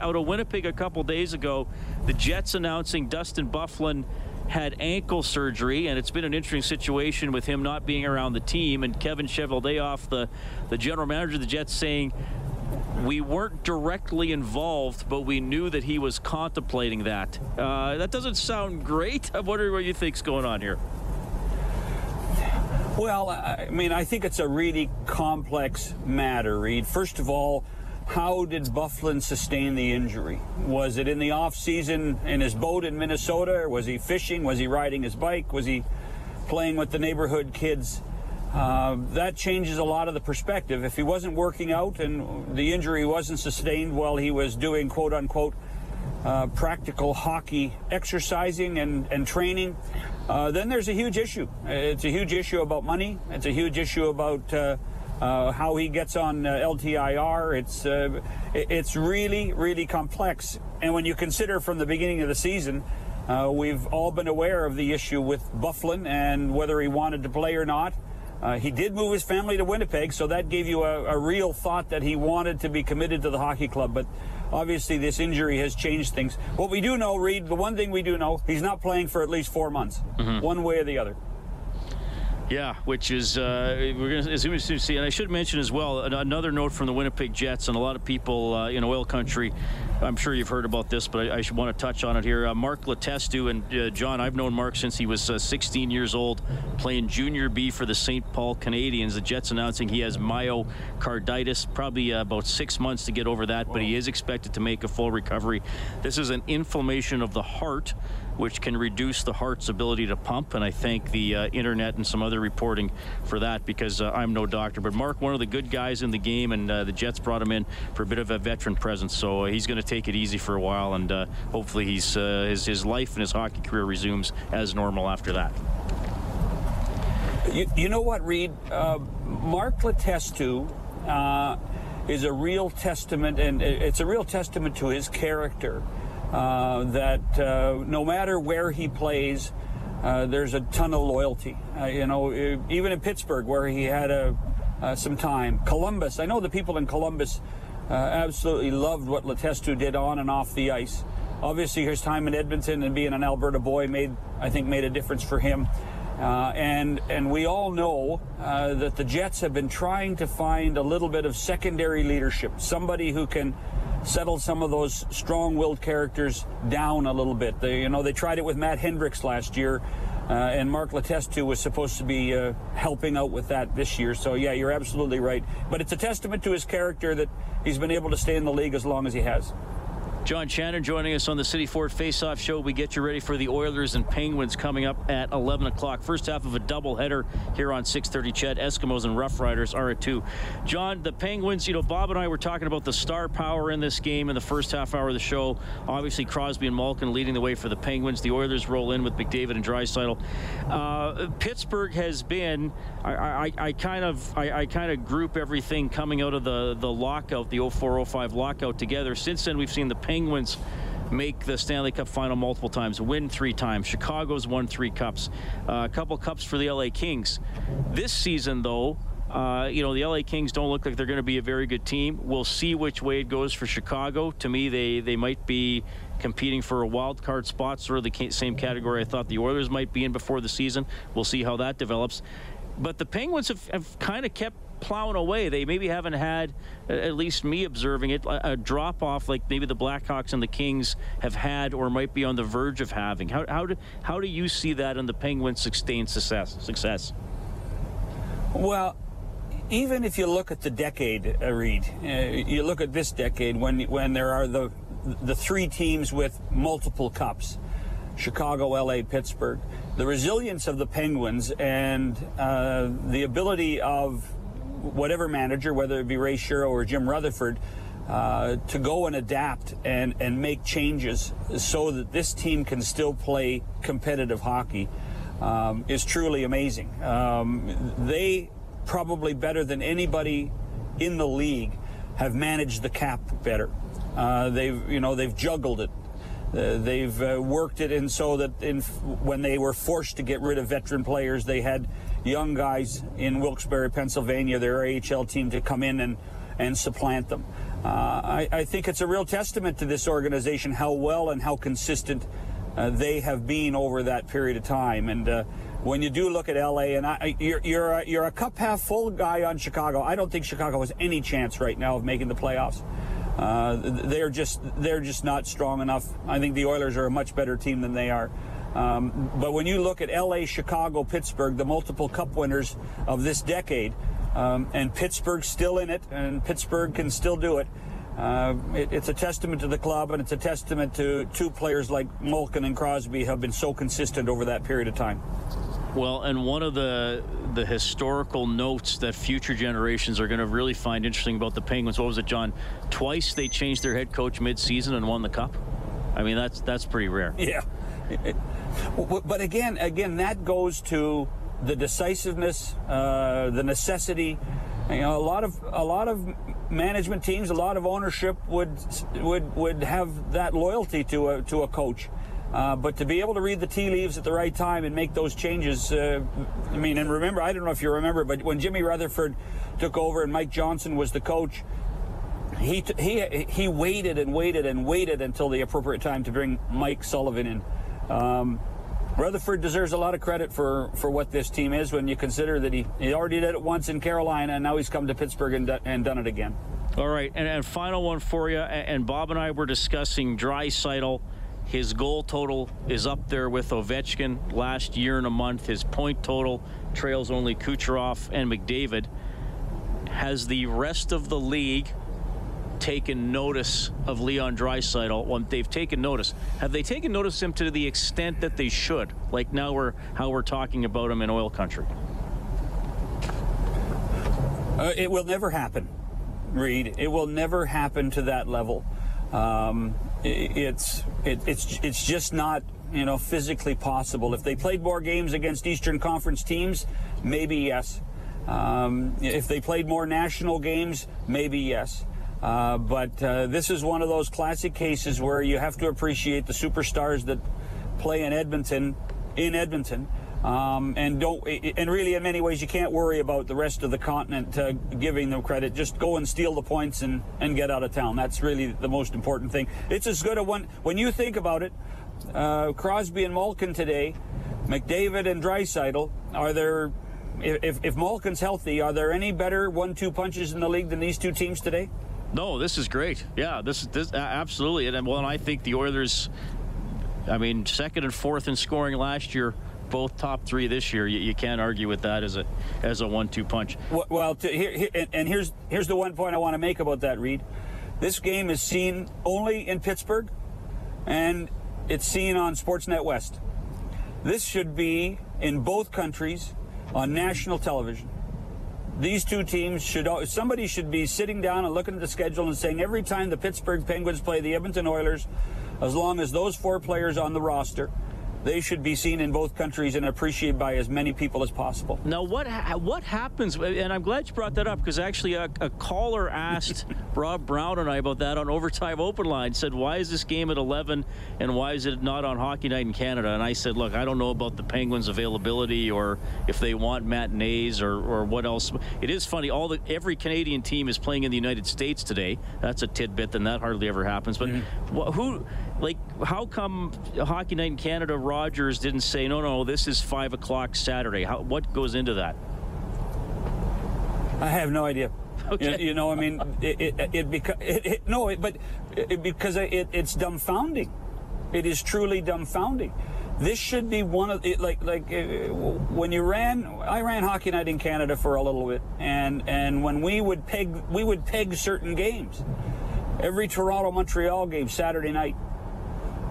Out of Winnipeg a couple days ago, the Jets announcing Dustin Byfuglien had ankle surgery, and it's been an interesting situation with him not being around the team. And Kevin Cheveldayoff, the the general manager of the Jets, saying we weren't directly involved, but we knew that he was contemplating that. Uh, that doesn't sound great. I'm wondering what you think's going on here. Well, I mean, I think it's a really complex matter, Reed. First of all, how did Byfuglien sustain the injury? Was it in the off season in his boat in Minnesota? Was he fishing? Was he riding his bike? Was he playing with the neighborhood kids? Uh, that changes a lot of the perspective. If he wasn't working out and the injury wasn't sustained while he was doing quote unquote uh, practical hockey exercising and, and training, uh, then there's a huge issue. It's a huge issue about money. It's a huge issue about uh, how he gets on uh, LTIR. It's uh, it's really really complex. And when you consider from the beginning of the season, uh, we've all been aware of the issue with Byfuglien and whether he wanted to play or not. Uh, he did move his family to Winnipeg, so that gave you a, a real thought that he wanted to be committed to the hockey club. But obviously, this injury has changed things. What we do know, Reed, the one thing we do know, he's not playing for at least four months, one way or the other. Yeah, which is uh, we're going to as soon see, and I should mention as well another note from the Winnipeg Jets, and a lot of people uh, in oil country. I'm sure you've heard about this, but I, I should want to touch on it here. Uh, Mark Letestu and uh, John, I've known Mark since he was uh, 16 years old, playing Junior B for the St. Paul Canadians. The Jets announcing he has myocarditis, probably uh, about six months to get over that, but he is expected to make a full recovery. This is an inflammation of the heart which can reduce the heart's ability to pump. And I thank the uh, internet and some other reporting for that because uh, I'm no doctor. But Mark, one of the good guys in the game, and uh, the Jets brought him in for a bit of a veteran presence. So uh, he's going to take it easy for a while, and uh, hopefully he's uh, his his life and his hockey career resumes as normal after that. You, you know what, Reed? Uh, Mark Letestu uh, is a real testament, and it's a real testament to his character. Uh, that no matter where he plays, there's a ton of loyalty. You know, even in Pittsburgh, where he had a, uh, some time. Columbus, I know the people in Columbus uh, absolutely loved what Letestu did on and off the ice. Obviously, his time in Edmonton and being an Alberta boy made, I think, made a difference for him. Uh, and and we all know uh, that the Jets have been trying to find a little bit of secondary leadership, somebody who can settle some of those strong-willed characters down a little bit. They, you know, they tried it with Matt Hendricks last year, uh, and Mark Letestu was supposed to be uh, helping out with that this year. So yeah, you're absolutely right. But it's a testament to his character that he's been able to stay in the league as long as he has. John Shannon joining us on the City Ford Faceoff Show. We get you ready for the Oilers and Penguins coming up at 11 o'clock. First half of a doubleheader here on 6:30. CHED Eskimos and Rough Riders are at two. John, the Penguins. You know, Bob and I were talking about the star power in this game in the first half hour of the show. Obviously, Crosby and Malkin leading the way for the Penguins. The Oilers roll in with McDavid and Draisaitl. Uh, Pittsburgh has been. I, I, I kind of I, I kind of group everything coming out of the the lockout, the 0405 lockout together. Since then, we've seen the Penguins make the Stanley Cup final multiple times, win three times. Chicago's won three cups, uh, a couple cups for the LA Kings. This season, though, uh, you know, the LA Kings don't look like they're going to be a very good team. We'll see which way it goes for Chicago. To me, they, they might be competing for a wild card spot, sort of the same category I thought the Oilers might be in before the season. We'll see how that develops. But the Penguins have, have kind of kept plowing away. They maybe haven't had, at least me observing it, a, drop off like maybe the Blackhawks and the Kings have had or might be on the verge of having. How, how, do, how do you see that in the Penguins' sustained success? success? Well, even if you look at the decade, uh, Reed, uh, you look at this decade when when there are the the three teams with multiple cups, Chicago, LA, Pittsburgh, the resilience of the Penguins and uh, the ability of whatever manager, whether it be Ray Shero or Jim Rutherford, uh, to go and adapt and, and make changes so that this team can still play competitive hockey um, is truly amazing. Um, they probably better than anybody in the league have managed the cap better. Uh, they've you know they've juggled it. Uh, they've uh, worked it in so that in, when they were forced to get rid of veteran players, they had young guys in Wilkes-Barre, Pennsylvania, their AHL team to come in and, and supplant them. Uh, I, I, think it's a real testament to this organization how well and how consistent uh, they have been over that period of time. And uh, when you do look at LA, and I, you're you're a, you're a cup half full guy on Chicago. I don't think Chicago has any chance right now of making the playoffs. Uh, they're just they're just not strong enough. I think the Oilers are a much better team than they are. Um, but when you look at LA, Chicago, Pittsburgh, the multiple Cup winners of this decade, um, and Pittsburgh's still in it, and Pittsburgh can still do it. Uh, it, it's a testament to the club, and it's a testament to two players like Malkin and Crosby have been so consistent over that period of time. Well, and one of the the historical notes that future generations are going to really find interesting about the Penguins. What was it, John? Twice they changed their head coach mid-season and won the cup. I mean, that's that's pretty rare. Yeah, but again, again, that goes to the decisiveness, uh, the necessity. You know, a lot of a lot of management teams, a lot of ownership would would would have that loyalty to a to a coach. Uh, but to be able to read the tea leaves at the right time and make those changes, uh, I mean, and remember, I don't know if you remember, but when Jimmy Rutherford took over and Mike Johnston was the coach, he he he waited and waited and waited until the appropriate time to bring Mike Sullivan in. Um, Rutherford deserves a lot of credit for, for what this team is when you consider that he, he already did it once in Carolina and now he's come to Pittsburgh and, and done it again. All right, and, and final one for you. And Bob and I were discussing Draisaitl his goal total is up there with Ovechkin last year and a month. His point total trails only Kucherov and McDavid. Has the rest of the league taken notice of Leon Draisaitl? Well, they've taken notice. Have they taken notice of him to the extent that they should? Like now we're how we're talking about him in oil country. Uh, it will never happen, Reed. It will never happen to that level. Um, it's it, it's it's just not you know physically possible. If they played more games against Eastern Conference teams, maybe yes. Um, if they played more national games, maybe yes. Uh, but uh, this is one of those classic cases where you have to appreciate the superstars that play in Edmonton, in Edmonton, um, and don't and really in many ways you can't worry about the rest of the continent uh, giving them credit. Just go and steal the points and and get out of town. That's really the most important thing. It's as good a one when you think about it uh, Crosby and Malkin today McDavid and Draisaitl are there if, if Malkin's healthy are there any better one-two punches in the league than these two teams today no this is great yeah this is this absolutely and well and I think the Oilers I mean second and fourth in scoring last year both top three this year. You, you can't argue with that as a as a one-two punch. Well, well to, here, here, and here's here's the one point I want to make about that, Reed. This game is seen only in Pittsburgh, and it's seen on Sportsnet West. This should be in both countries on national television. These two teams should somebody should be sitting down and looking at the schedule and saying every time the Pittsburgh Penguins play the Edmonton Oilers, as long as those four players on the roster they should be seen in both countries and appreciated by as many people as possible. Now, what ha- what happens? And I'm glad you brought that up because actually a, a caller asked Rob Brown and I about that on Overtime Open Line. Said, "Why is this game at 11 and why is it not on Hockey Night in Canada?" And I said, "Look, I don't know about the Penguins' availability or if they want matinees or, or what else. It is funny. All the every Canadian team is playing in the United States today. That's a tidbit, and that hardly ever happens. But mm-hmm. who, like, how come Hockey Night in Canada?" Rogers didn't say, no, no, this is 5 o'clock Saturday? How, what goes into that? I have no idea. Okay. You, you know, I mean, it, it, it, beca- it, it no, it, but it, because it, it's dumbfounding. It is truly dumbfounding. This should be one of it, like like uh, when you ran. I ran Hockey Night in Canada for a little bit, and and when we would peg, we would peg certain games. Every Toronto Montreal game Saturday night,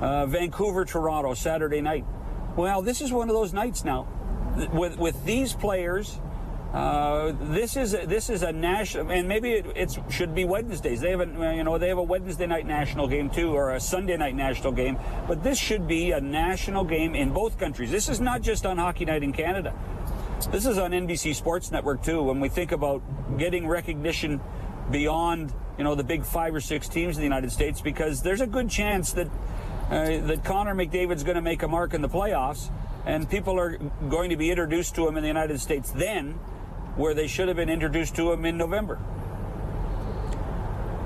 uh, Vancouver, Toronto, Saturday night. Well, this is one of those nights now with with these players Uh, this is a, this is a national, and maybe it should be Wednesdays. They have a you know they have a Wednesday night national game too, or a Sunday night national game. But this should be a national game in both countries. This is not just on Hockey Night in Canada. This is on NBC Sports Network too. When we think about getting recognition beyond you know the big five or six teams in the United States, because there's a good chance that uh, that Connor McDavid's going to make a mark in the playoffs, and people are going to be introduced to him in the United States then where they should have been introduced to him in November.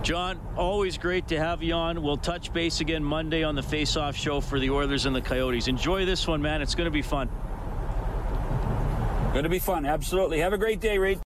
John, always great to have you on. We'll touch base again Monday on the Face Off show for the Oilers and the Coyotes. Enjoy this one, man. It's going to be fun. Going to be fun, absolutely. Have a great day, Reed.